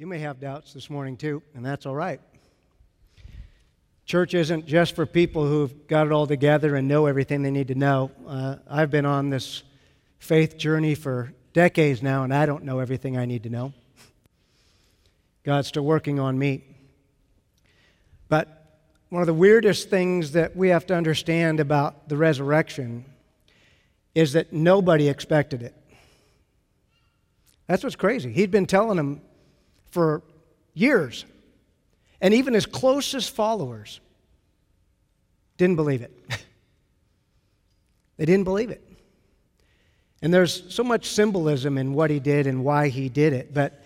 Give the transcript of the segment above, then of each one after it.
You may have doubts this morning too, and that's all right. Church isn't just for people who've got it all together and know everything they need to know. Uh, I've been on this faith journey for decades now, and I don't know everything I need to know. God's still working on me. But one of the weirdest things that we have to understand about the resurrection is that nobody expected it. That's what's crazy. He'd been telling them for years. And even his closest followers didn't believe it. they didn't believe it. And there's so much symbolism in what he did and why he did it. But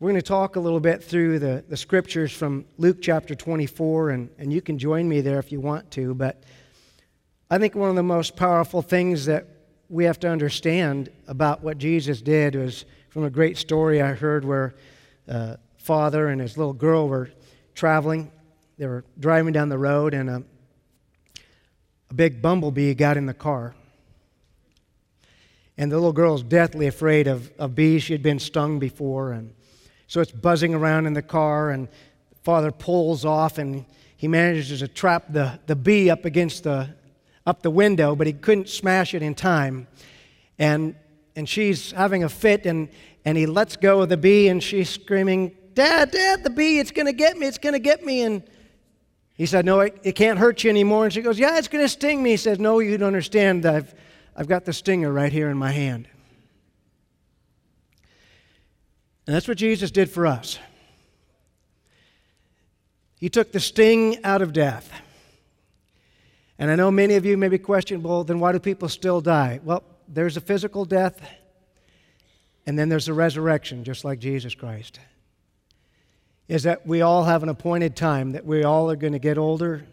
we're going to talk a little bit through the, the scriptures from Luke chapter 24, and, and you can join me there if you want to. But I think one of the most powerful things that we have to understand about what Jesus did was from a great story I heard where uh, father and his little girl were traveling. They were driving down the road, and a, a big bumblebee got in the car. And the little girl's deathly afraid of, of bees. She had been stung before, and so it's buzzing around in the car, and father pulls off, and he manages to trap the, the bee up against the up the window, but he couldn't smash it in time. And and she's having a fit, and and he lets go of the bee, and she's screaming, Dad, Dad, the bee, it's going to get me, it's going to get me. And he said, No, it, it can't hurt you anymore. And she goes, Yeah, it's going to sting me. He says, No, you don't understand. I've, I've got the stinger right here in my hand. And that's what Jesus did for us. He took the sting out of death. And I know many of you may be questioning, well, then why do people still die? Well, there's a physical death and then there's the resurrection, just like Jesus Christ. Is that we all have an appointed time, that we all are going to get older.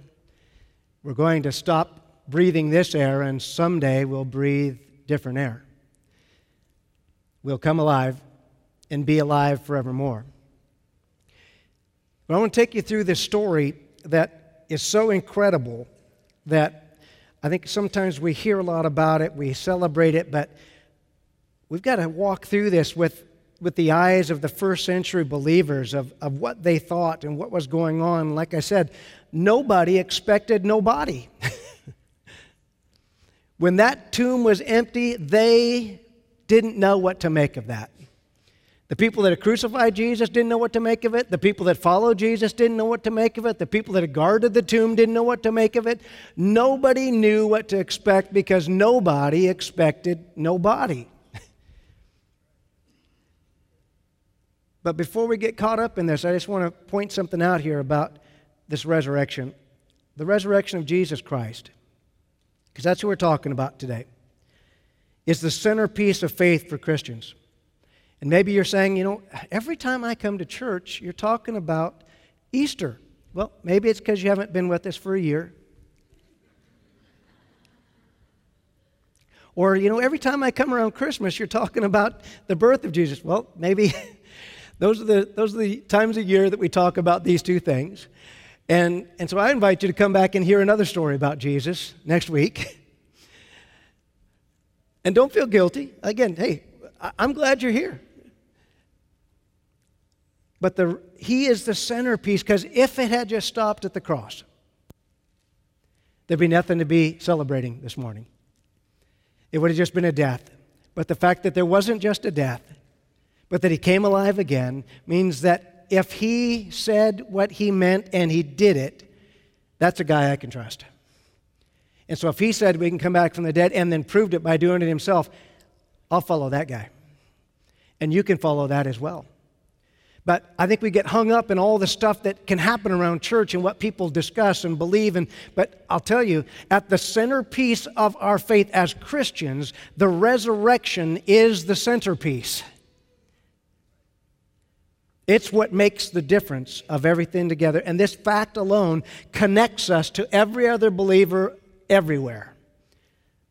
We're going to stop breathing this air, and someday we'll breathe different air. We'll come alive and be alive forevermore. But I want to take you through this story that is so incredible that I think sometimes we hear a lot about it, we celebrate it, but we've got to walk through this with, with the eyes of the first century believers of, of what they thought and what was going on. Like I said, nobody expected nobody. when that tomb was empty, they didn't know what to make of that. The people that had crucified Jesus didn't know what to make of it. The people that followed Jesus didn't know what to make of it. The people that had guarded the tomb didn't know what to make of it. Nobody knew what to expect because nobody expected nobody. But before we get caught up in this, I just want to point something out here about this resurrection the resurrection of Jesus Christ, because that's what we're talking about today, is the centerpiece of faith for Christians. And maybe you're saying, you know, every time I come to church, you're talking about Easter. Well, maybe it's because you haven't been with us for a year. Or, you know, every time I come around Christmas, you're talking about the birth of Jesus. Well, maybe Those are the, those are the times a year that we talk about these two things. And, and so I invite you to come back and hear another story about Jesus next week. And don't feel guilty. Again, hey, I'm glad you're here. But the, he is the centerpiece because if it had just stopped at the cross, there'd be nothing to be celebrating this morning. It would have just been a death. But the fact that there wasn't just a death, but that he came alive again means that if he said what he meant and he did it, that's a guy I can trust. And so if he said we can come back from the dead and then proved it by doing it himself, I'll follow that guy. And you can follow that as well. But I think we get hung up in all the stuff that can happen around church and what people discuss and believe. And, but I'll tell you, at the centerpiece of our faith as Christians, the resurrection is the centerpiece. It's what makes the difference of everything together. And this fact alone connects us to every other believer everywhere.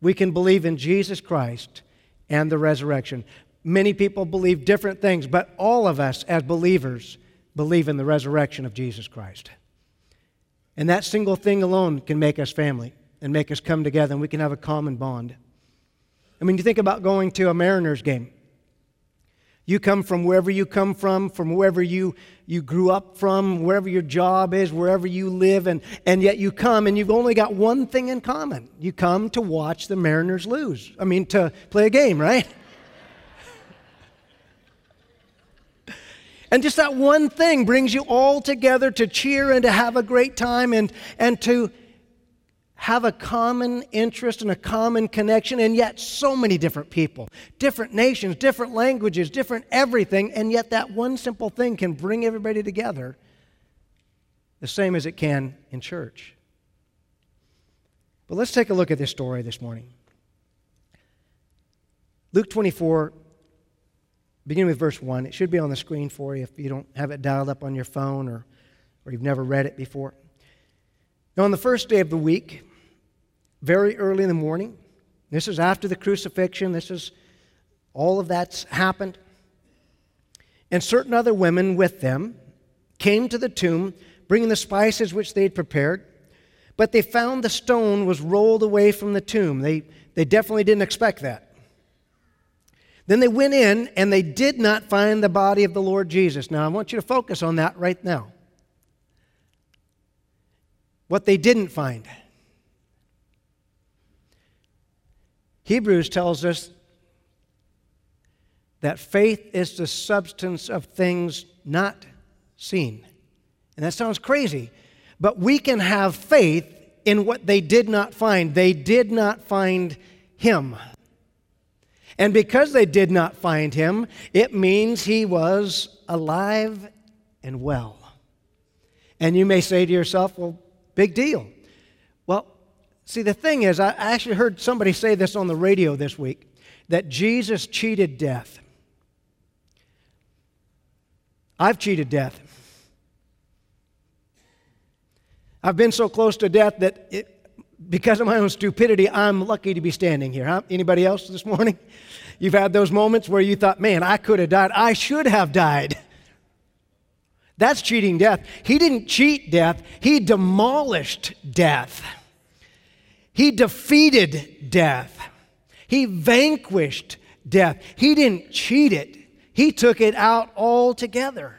We can believe in Jesus Christ and the resurrection. Many people believe different things, but all of us as believers believe in the resurrection of Jesus Christ. And that single thing alone can make us family and make us come together and we can have a common bond. I mean, you think about going to a Mariners game. You come from wherever you come from, from wherever you, you grew up from, wherever your job is, wherever you live, and, and yet you come and you've only got one thing in common. You come to watch the Mariners lose. I mean, to play a game, right? And just that one thing brings you all together to cheer and to have a great time and, and to have a common interest and a common connection, and yet so many different people, different nations, different languages, different everything, and yet that one simple thing can bring everybody together the same as it can in church. But let's take a look at this story this morning. Luke 24, beginning with verse 1. It should be on the screen for you if you don't have it dialed up on your phone or, or you've never read it before. Now, on the first day of the week, very early in the morning. This is after the crucifixion. This is all of that's happened. And certain other women with them came to the tomb, bringing the spices which they had prepared. But they found the stone was rolled away from the tomb. They, they definitely didn't expect that. Then they went in and they did not find the body of the Lord Jesus. Now, I want you to focus on that right now. What they didn't find. Hebrews tells us that faith is the substance of things not seen. And that sounds crazy, but we can have faith in what they did not find. They did not find him. And because they did not find him, it means he was alive and well. And you may say to yourself, well, big deal. See, the thing is, I actually heard somebody say this on the radio this week that Jesus cheated death. I've cheated death. I've been so close to death that it, because of my own stupidity, I'm lucky to be standing here. Huh? Anybody else this morning? You've had those moments where you thought, man, I could have died. I should have died. That's cheating death. He didn't cheat death, he demolished death. He defeated death. He vanquished death. He didn't cheat it, He took it out altogether.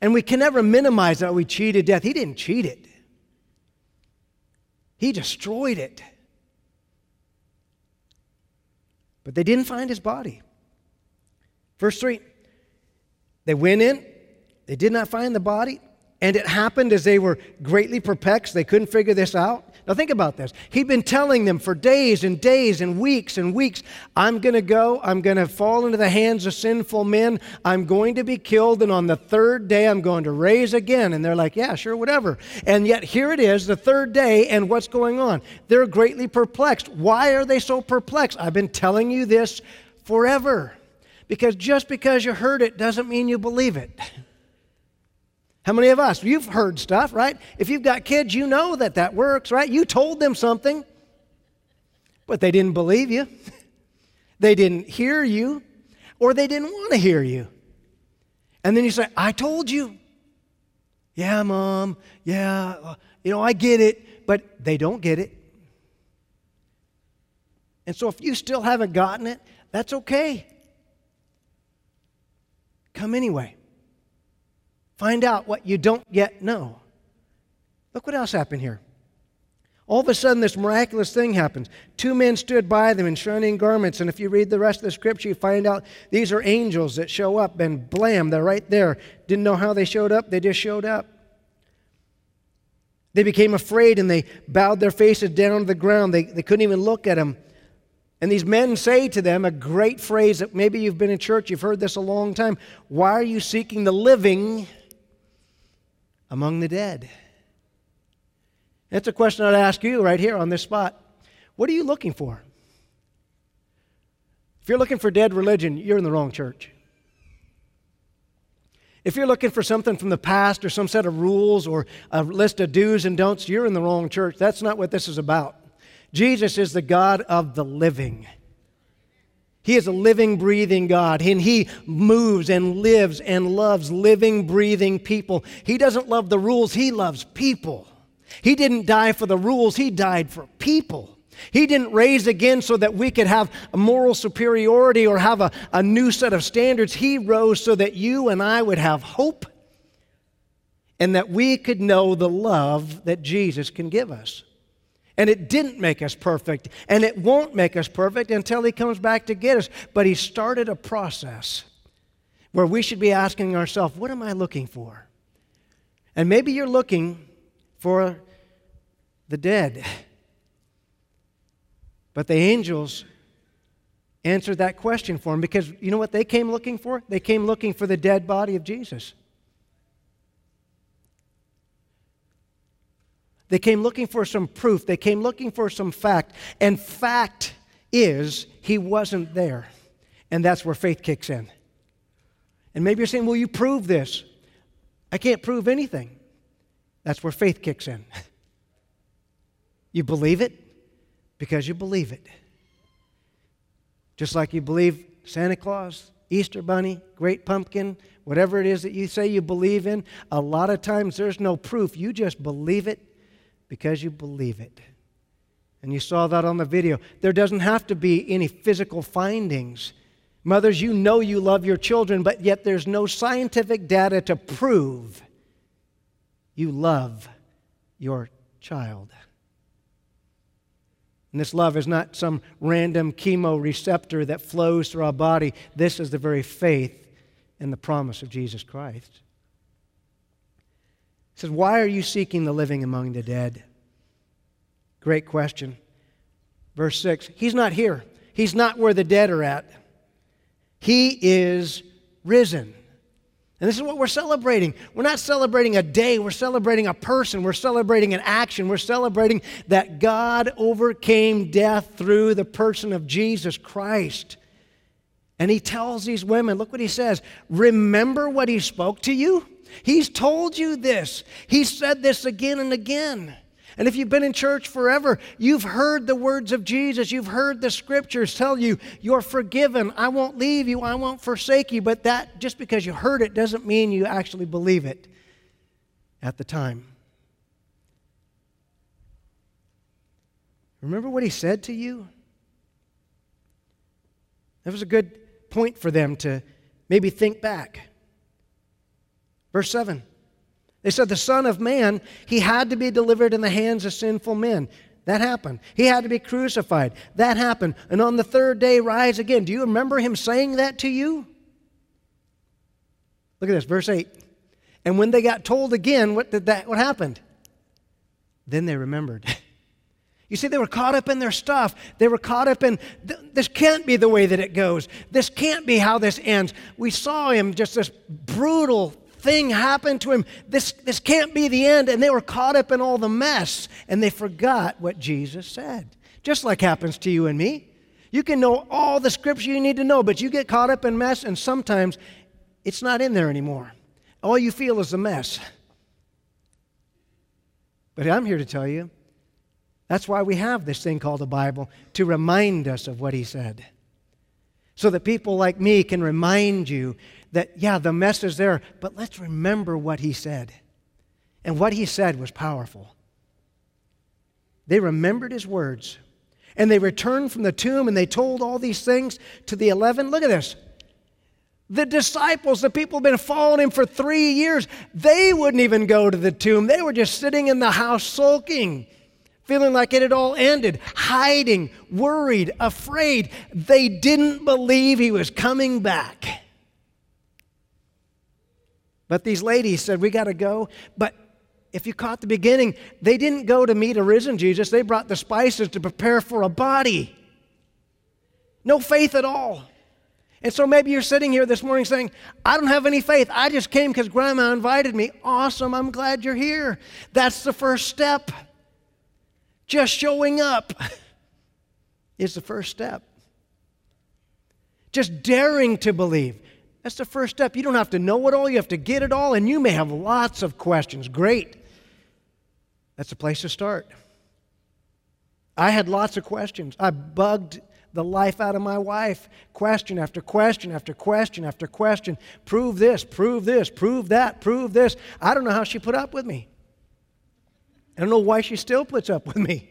And we can never minimize that we cheated death. He didn't cheat it, He destroyed it. But they didn't find his body. Verse 3 They went in, they did not find the body, and it happened as they were greatly perplexed. They couldn't figure this out. Now, think about this. He'd been telling them for days and days and weeks and weeks I'm going to go, I'm going to fall into the hands of sinful men, I'm going to be killed, and on the third day I'm going to raise again. And they're like, yeah, sure, whatever. And yet here it is, the third day, and what's going on? They're greatly perplexed. Why are they so perplexed? I've been telling you this forever. Because just because you heard it doesn't mean you believe it. How many of us? You've heard stuff, right? If you've got kids, you know that that works, right? You told them something, but they didn't believe you. they didn't hear you, or they didn't want to hear you. And then you say, I told you. Yeah, mom. Yeah, you know, I get it, but they don't get it. And so if you still haven't gotten it, that's okay. Come anyway. Find out what you don't yet know. Look what else happened here. All of a sudden, this miraculous thing happens. Two men stood by them in shining garments, and if you read the rest of the scripture, you find out these are angels that show up, and blam, they're right there. Didn't know how they showed up, they just showed up. They became afraid and they bowed their faces down to the ground. They, they couldn't even look at him. And these men say to them a great phrase that maybe you've been in church, you've heard this a long time. Why are you seeking the living among the dead? That's a question I'd ask you right here on this spot. What are you looking for? If you're looking for dead religion, you're in the wrong church. If you're looking for something from the past or some set of rules or a list of do's and don'ts, you're in the wrong church. That's not what this is about. Jesus is the God of the living. He is a living, breathing God, and He moves and lives and loves living, breathing people. He doesn't love the rules, He loves people. He didn't die for the rules, He died for people. He didn't raise again so that we could have a moral superiority or have a, a new set of standards. He rose so that you and I would have hope and that we could know the love that Jesus can give us. And it didn't make us perfect, and it won't make us perfect until He comes back to get us. But He started a process where we should be asking ourselves, What am I looking for? And maybe you're looking for the dead. But the angels answered that question for him because you know what they came looking for? They came looking for the dead body of Jesus. They came looking for some proof. They came looking for some fact. And fact is, he wasn't there. And that's where faith kicks in. And maybe you're saying, Will you prove this? I can't prove anything. That's where faith kicks in. You believe it because you believe it. Just like you believe Santa Claus, Easter Bunny, Great Pumpkin, whatever it is that you say you believe in, a lot of times there's no proof. You just believe it because you believe it. And you saw that on the video. There doesn't have to be any physical findings. Mothers, you know you love your children, but yet there's no scientific data to prove you love your child. And this love is not some random chemoreceptor that flows through our body. This is the very faith and the promise of Jesus Christ says, Why are you seeking the living among the dead? Great question. Verse 6 He's not here, He's not where the dead are at. He is risen. And this is what we're celebrating. We're not celebrating a day, we're celebrating a person, we're celebrating an action, we're celebrating that God overcame death through the person of Jesus Christ. And he tells these women, look what he says, remember what he spoke to you? He's told you this. He said this again and again. And if you've been in church forever, you've heard the words of Jesus. You've heard the scriptures tell you, you're forgiven. I won't leave you. I won't forsake you. But that, just because you heard it, doesn't mean you actually believe it at the time. Remember what he said to you? That was a good point for them to maybe think back. Verse 7. They said the Son of Man, he had to be delivered in the hands of sinful men. That happened. He had to be crucified. That happened. And on the third day, rise again. Do you remember him saying that to you? Look at this, verse 8. And when they got told again, what did that what happened? Then they remembered. You see, they were caught up in their stuff. They were caught up in this can't be the way that it goes. This can't be how this ends. We saw him just this brutal thing happened to him. This, this can't be the end. And they were caught up in all the mess and they forgot what Jesus said. Just like happens to you and me. You can know all the scripture you need to know, but you get caught up in mess and sometimes it's not in there anymore. All you feel is a mess. But I'm here to tell you that's why we have this thing called the Bible to remind us of what he said. So that people like me can remind you that, yeah, the mess is there, but let's remember what he said. And what he said was powerful. They remembered his words. And they returned from the tomb and they told all these things to the 11. Look at this. The disciples, the people who've been following him for three years, they wouldn't even go to the tomb. They were just sitting in the house sulking, feeling like it had all ended, hiding, worried, afraid. They didn't believe he was coming back. But these ladies said, We got to go. But if you caught the beginning, they didn't go to meet a risen Jesus, they brought the spices to prepare for a body. No faith at all. And so maybe you're sitting here this morning saying, I don't have any faith. I just came because grandma invited me. Awesome. I'm glad you're here. That's the first step. Just showing up is the first step. Just daring to believe. That's the first step. You don't have to know it all, you have to get it all, and you may have lots of questions. Great. That's a place to start. I had lots of questions. I bugged the life out of my wife. Question after question after question after question. Prove this, prove this, prove that, prove this. I don't know how she put up with me. I don't know why she still puts up with me.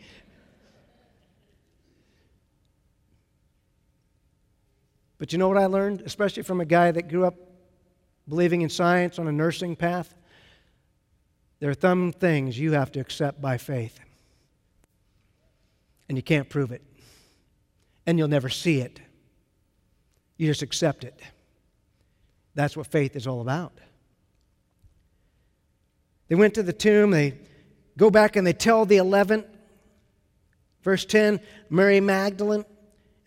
But you know what I learned, especially from a guy that grew up believing in science on a nursing path? There are some things you have to accept by faith, and you can't prove it, and you'll never see it. You just accept it. That's what faith is all about. They went to the tomb, they go back and they tell the 11. Verse 10 Mary Magdalene.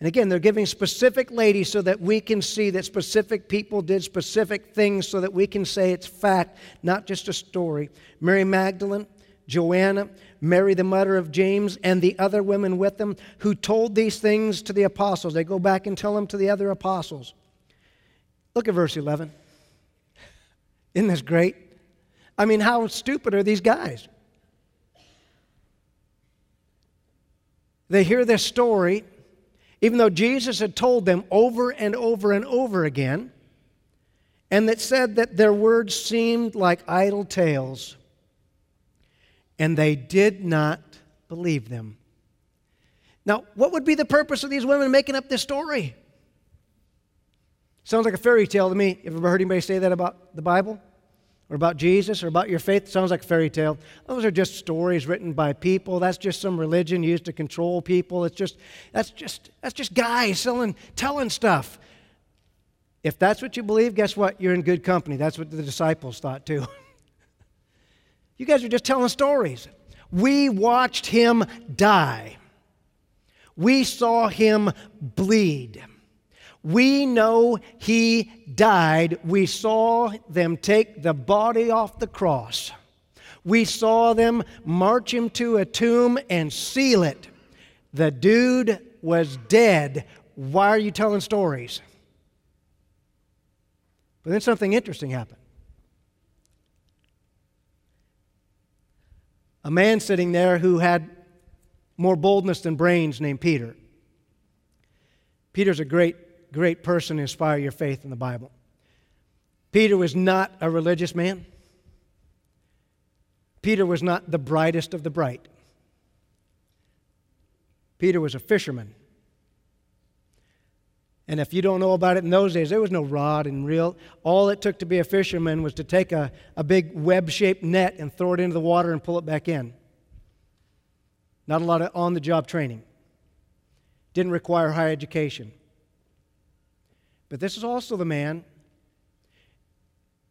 And again, they're giving specific ladies so that we can see that specific people did specific things so that we can say it's fact, not just a story. Mary Magdalene, Joanna, Mary, the mother of James, and the other women with them who told these things to the apostles. They go back and tell them to the other apostles. Look at verse 11. Isn't this great? I mean, how stupid are these guys? They hear this story, even though Jesus had told them over and over and over again, and that said that their words seemed like idle tales, and they did not believe them. Now, what would be the purpose of these women making up this story? Sounds like a fairy tale to me. Have you ever heard anybody say that about the Bible? Or about Jesus or about your faith? Sounds like a fairy tale. Those are just stories written by people. That's just some religion used to control people. It's just that's just that's just guys selling telling stuff. If that's what you believe, guess what? You're in good company. That's what the disciples thought too. you guys are just telling stories. We watched him die. We saw him bleed. We know he died. We saw them take the body off the cross. We saw them march him to a tomb and seal it. The dude was dead. Why are you telling stories? But then something interesting happened. A man sitting there who had more boldness than brains named Peter. Peter's a great great person inspire your faith in the Bible. Peter was not a religious man. Peter was not the brightest of the bright. Peter was a fisherman. And if you don't know about it in those days, there was no rod and reel. All it took to be a fisherman was to take a, a big web shaped net and throw it into the water and pull it back in. Not a lot of on the job training. Didn't require high education. But this is also the man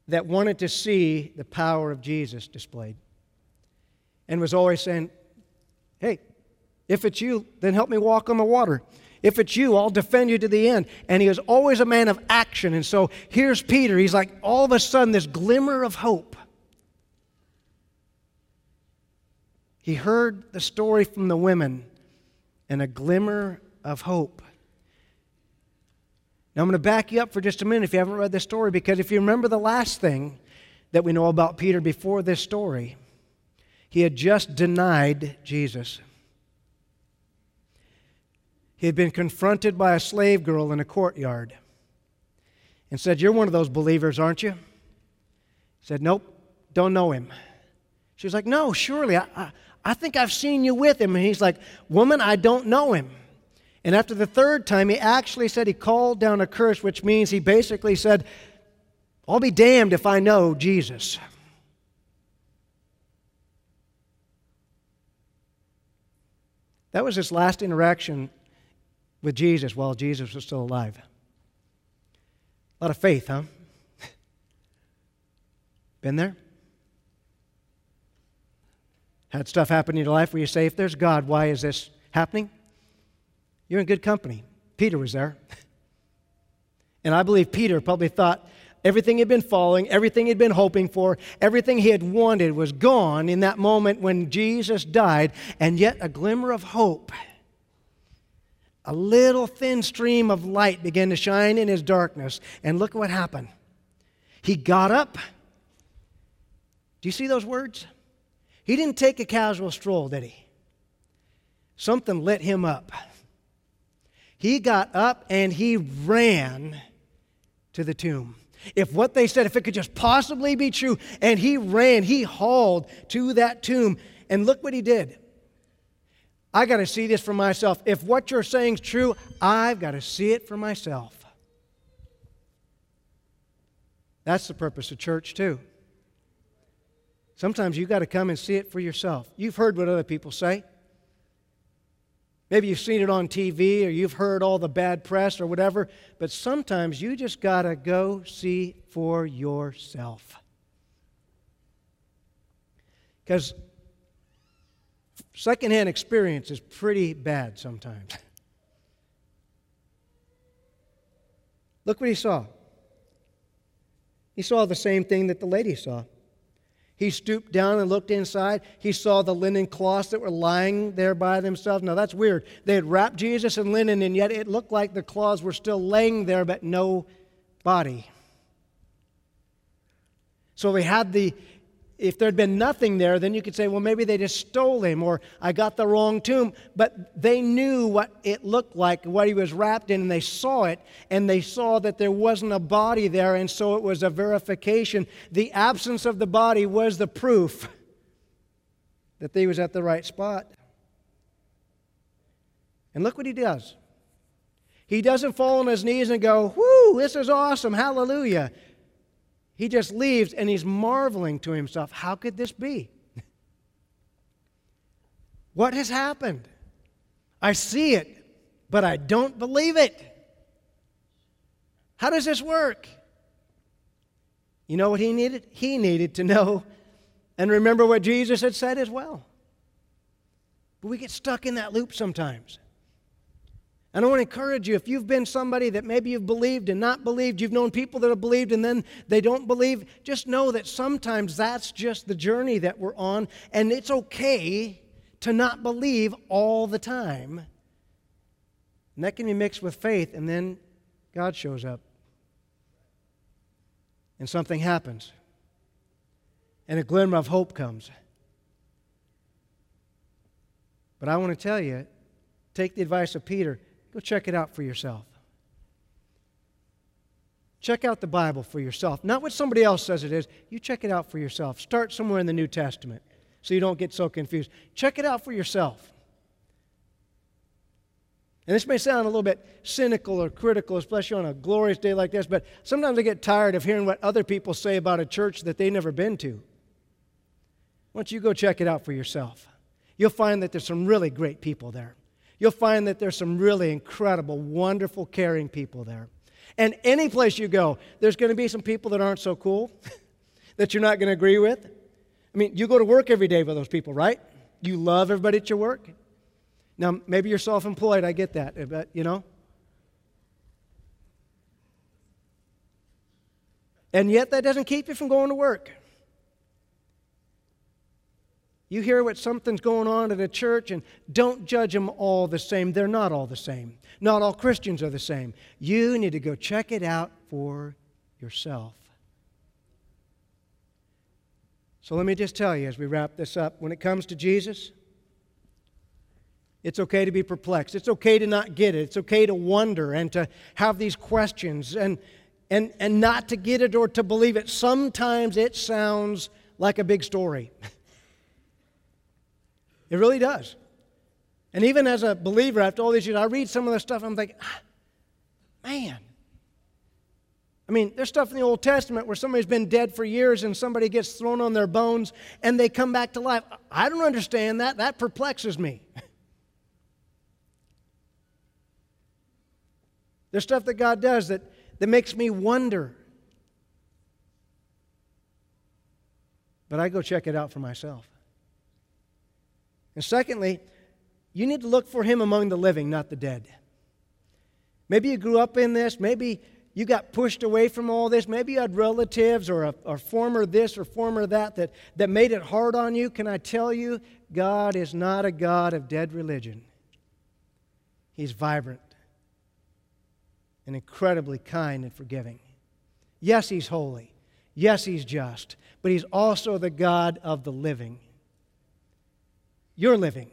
that wanted to see the power of Jesus displayed and was always saying, Hey, if it's you, then help me walk on the water. If it's you, I'll defend you to the end. And he was always a man of action. And so here's Peter. He's like, all of a sudden, this glimmer of hope. He heard the story from the women and a glimmer of hope. Now, I'm going to back you up for just a minute if you haven't read this story, because if you remember the last thing that we know about Peter before this story, he had just denied Jesus. He had been confronted by a slave girl in a courtyard and said, You're one of those believers, aren't you? He said, Nope, don't know him. She was like, No, surely. I, I, I think I've seen you with him. And he's like, Woman, I don't know him. And after the third time, he actually said he called down a curse, which means he basically said, I'll be damned if I know Jesus. That was his last interaction with Jesus while Jesus was still alive. A lot of faith, huh? Been there? Had stuff happen in your life where you say, if there's God, why is this happening? You're in good company. Peter was there. And I believe Peter probably thought everything he'd been following, everything he'd been hoping for, everything he had wanted was gone in that moment when Jesus died, and yet a glimmer of hope. A little thin stream of light began to shine in his darkness, and look what happened. He got up. Do you see those words? He didn't take a casual stroll, did he? Something lit him up. He got up and he ran to the tomb. If what they said, if it could just possibly be true, and he ran, he hauled to that tomb, and look what he did. I got to see this for myself. If what you're saying is true, I've got to see it for myself. That's the purpose of church, too. Sometimes you've got to come and see it for yourself. You've heard what other people say. Maybe you've seen it on TV or you've heard all the bad press or whatever, but sometimes you just got to go see for yourself. Because secondhand experience is pretty bad sometimes. Look what he saw. He saw the same thing that the lady saw. He stooped down and looked inside. He saw the linen cloths that were lying there by themselves. Now that's weird. They had wrapped Jesus in linen, and yet it looked like the cloths were still laying there, but no body. So they had the if there'd been nothing there, then you could say, well, maybe they just stole him or I got the wrong tomb. But they knew what it looked like, what he was wrapped in, and they saw it, and they saw that there wasn't a body there, and so it was a verification. The absence of the body was the proof that he was at the right spot. And look what he does. He doesn't fall on his knees and go, Whoo, this is awesome, hallelujah. He just leaves and he's marveling to himself how could this be? what has happened? I see it, but I don't believe it. How does this work? You know what he needed? He needed to know and remember what Jesus had said as well. But we get stuck in that loop sometimes. And I want to encourage you if you've been somebody that maybe you've believed and not believed, you've known people that have believed and then they don't believe, just know that sometimes that's just the journey that we're on, and it's okay to not believe all the time. And that can be mixed with faith, and then God shows up. And something happens. And a glimmer of hope comes. But I want to tell you take the advice of Peter Go check it out for yourself. Check out the Bible for yourself. Not what somebody else says it is. You check it out for yourself. Start somewhere in the New Testament so you don't get so confused. Check it out for yourself. And this may sound a little bit cynical or critical, especially on a glorious day like this, but sometimes I get tired of hearing what other people say about a church that they've never been to. Why don't you go check it out for yourself? You'll find that there's some really great people there you'll find that there's some really incredible, wonderful, caring people there. And any place you go, there's going to be some people that aren't so cool, that you're not going to agree with. I mean, you go to work every day with those people, right? You love everybody at your work. Now, maybe you're self employed, I get that, eh, but you know. And yet, that doesn't keep you from going to work. You hear what something's going on at a church and don't judge them all the same. They're not all the same. Not all Christians are the same. You need to go check it out for yourself. So let me just tell you as we wrap this up when it comes to Jesus, it's okay to be perplexed. It's okay to not get it. It's okay to wonder and to have these questions and, and, and not to get it or to believe it. Sometimes it sounds like a big story. It really does. And even as a believer, after all these years, I read some of the stuff, I'm thinking, ah, man. I mean, there's stuff in the Old Testament where somebody's been dead for years and somebody gets thrown on their bones and they come back to life. I don't understand that. That perplexes me. There's stuff that God does that, that makes me wonder. But I go check it out for myself. And secondly, you need to look for him among the living, not the dead. Maybe you grew up in this. Maybe you got pushed away from all this. Maybe you had relatives or a or former this or former that, that that made it hard on you. Can I tell you, God is not a God of dead religion. He's vibrant and incredibly kind and forgiving. Yes, He's holy. Yes, He's just. But He's also the God of the living you're living.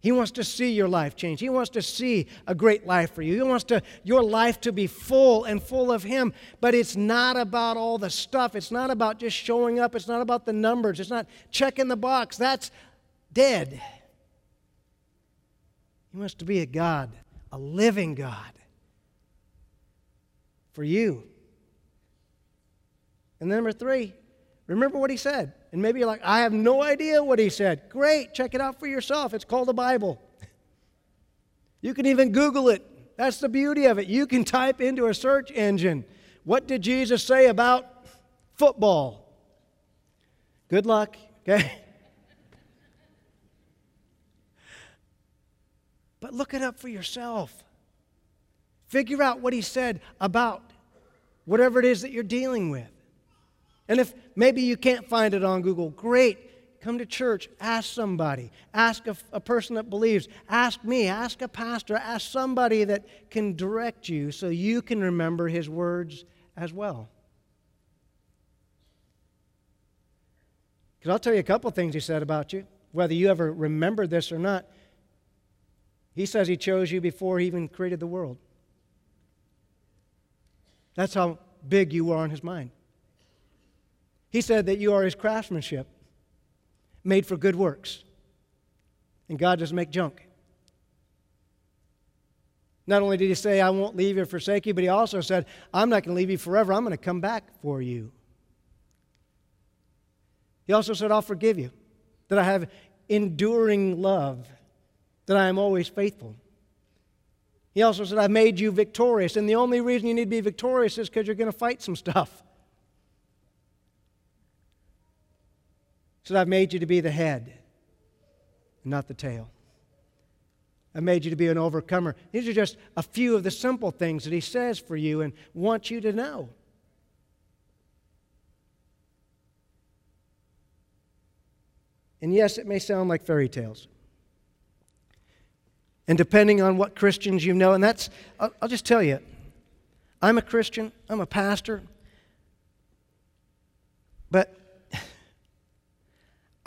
He wants to see your life change. He wants to see a great life for you. He wants to, your life to be full and full of Him. But it's not about all the stuff. It's not about just showing up. It's not about the numbers. It's not checking the box. That's dead. He wants to be a God, a living God for you. And number three, remember what he said. And maybe you're like, I have no idea what he said. Great, check it out for yourself. It's called the Bible. You can even Google it. That's the beauty of it. You can type into a search engine, what did Jesus say about football? Good luck, okay? But look it up for yourself. Figure out what he said about whatever it is that you're dealing with. And if maybe you can't find it on Google, great. Come to church, ask somebody, ask a, a, person that believes, ask me, ask a pastor, ask somebody that can direct you so you can remember his words as well. Because I'll tell you a couple things he said about you, whether you ever remember this or not. He says he chose you before he even created the world. That's how big you are on his mind. He said that you are his craftsmanship, made for good works. And God doesn't make junk. Not only did he say, I won't leave you or forsake you, but he also said, I'm not going to leave you forever. I'm going to come back for you. He also said, I'll forgive you, that I have enduring love, that I am always faithful. He also said, I've made you victorious. And the only reason you need to be victorious is because you're going to fight some stuff. Said, I've made you to be the head, not the tail. I made you to be an overcomer. These are just a few of the simple things that he says for you and wants you to know. And yes, it may sound like fairy tales. And depending on what Christians you know, and that's, I'll, I'll just tell you, I'm a Christian, I'm a pastor, but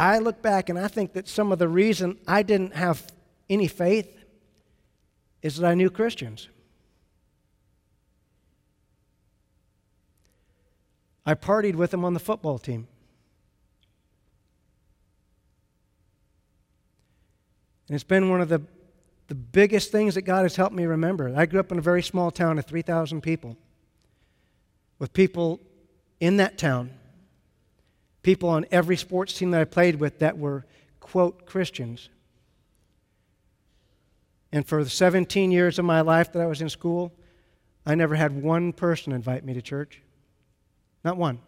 I look back and I think that some of the reason I didn't have any faith is that I knew Christians. I partied with them on the football team. And it's been one of the the biggest things that God has helped me remember. I grew up in a very small town of 3,000 people, with people in that town, people on every sports team that I played with that were, quote, Christians. And for the 17 years of my life that I was in school, I never had one person invite me to church. Not one.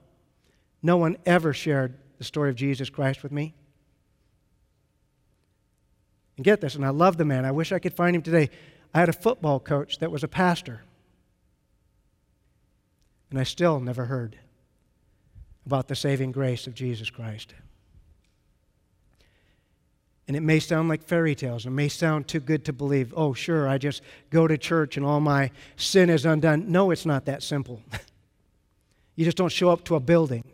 No one ever shared the story of Jesus Christ with me. And get this, and I love the man. I wish I could find him today. I had a football coach that was a pastor. And I still never heard about the saving grace of Jesus Christ. And it may sound like fairy tales. It may sound too good to believe. Oh, sure, I just go to church and all my sin is undone. No, it's not that simple. you just don't show up to a building.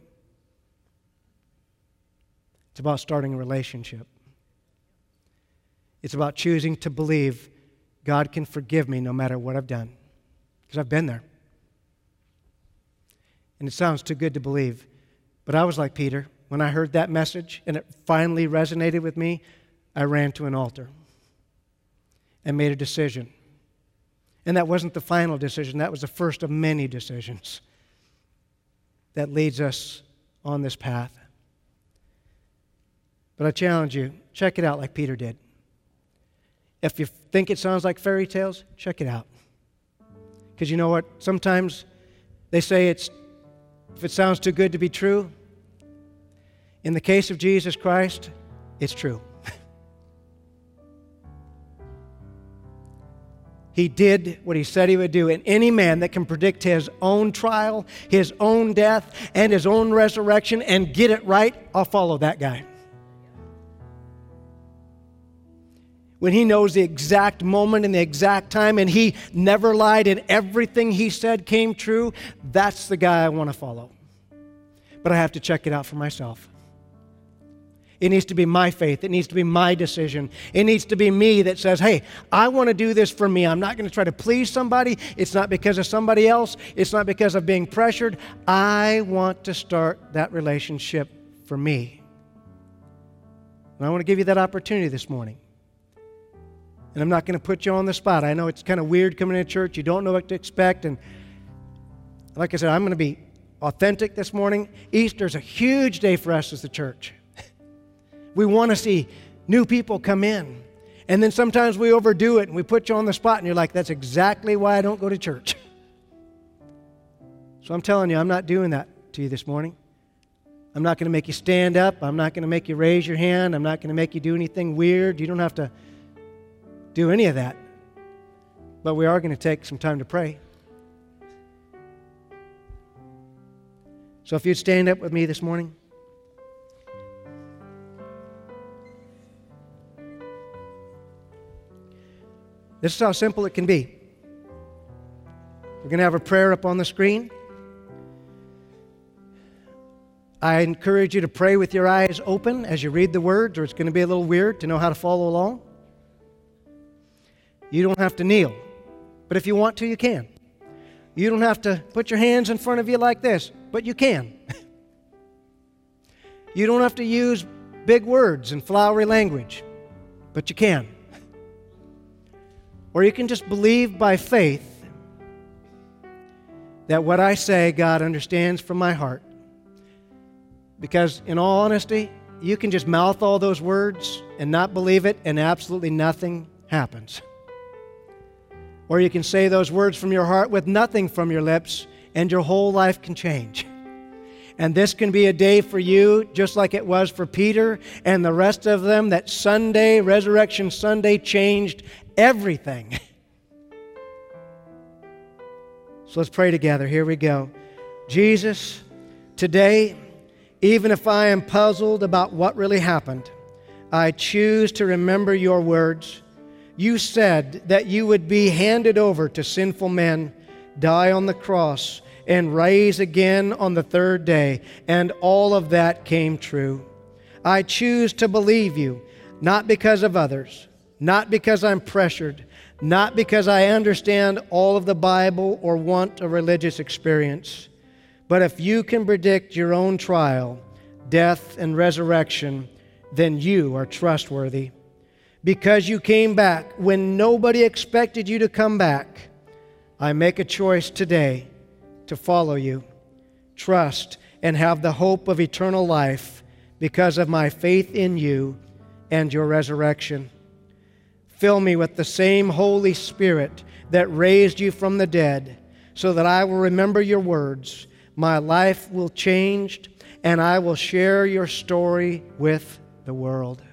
It's about starting a relationship. It's about choosing to believe God can forgive me no matter what I've done. Because I've been there. And it sounds too good to believe. But I was like Peter. When I heard that message and it finally resonated with me, I ran to an altar and made a decision. And that wasn't the final decision, that was the first of many decisions that leads us on this path. But I challenge you check it out like Peter did. If you think it sounds like fairy tales, check it out. Because you know what? Sometimes they say it's, if it sounds too good to be true, in the case of Jesus Christ, it's true. he did what he said he would do. And any man that can predict his own trial, his own death, and his own resurrection and get it right, I'll follow that guy. when he knows the exact moment and the exact time and he never lied and everything he said came true, that's the guy I want to follow. But I have to check it out for myself. It needs to be my faith. It needs to be my decision. It needs to be me that says, hey, I want to do this for me. I'm not going to try to please somebody. It's not because of somebody else. It's not because of being pressured. I want to start that relationship for me. And I want to give you that opportunity this morning. And I'm not going to put you on the spot. I know it's kind of weird coming to church. You don't know what to expect. And like I said, I'm going to be authentic this morning. Easter's a huge day for us as the church. We want to see new people come in. And then sometimes we overdo it and we put you on the spot, and you're like, that's exactly why I don't go to church. So I'm telling you, I'm not doing that to you this morning. I'm not going to make you stand up. I'm not going to make you raise your hand. I'm not going to make you do anything weird. You don't have to do any of that. But we are going to take some time to pray. So if you'd stand up with me this morning. This is how simple it can be. We're going to have a prayer up on the screen. I encourage you to pray with your eyes open as you read the words, or it's going to be a little weird to know how to follow along. You don't have to kneel, but if you want to, you can. You don't have to put your hands in front of you like this, but you can. you don't have to use big words and flowery language, but you can. Or you can just believe by faith that what I say, God understands from my heart. Because, in all honesty, you can just mouth all those words and not believe it, and absolutely nothing happens. Or you can say those words from your heart with nothing from your lips, and your whole life can change. And this can be a day for you, just like it was for Peter and the rest of them, that Sunday, Resurrection Sunday, changed everything. So let's pray together. Here we go. Jesus, today, even if I am puzzled about what really happened, I choose to remember your words. You said that you would be handed over to sinful men, die on the cross, and rise again on the third day, and all of that came true. I choose to believe you, not because of others, not because I'm pressured, not because I understand all of the Bible or want a religious experience, but if you can predict your own trial, death, and resurrection, then you are trustworthy. Because you came back when nobody expected you to come back, I make a choice today to follow you, trust, and have the hope of eternal life because of my faith in you and your resurrection. Fill me with the same Holy Spirit that raised you from the dead, so that I will remember your words. My life will change and I will share your story with the world.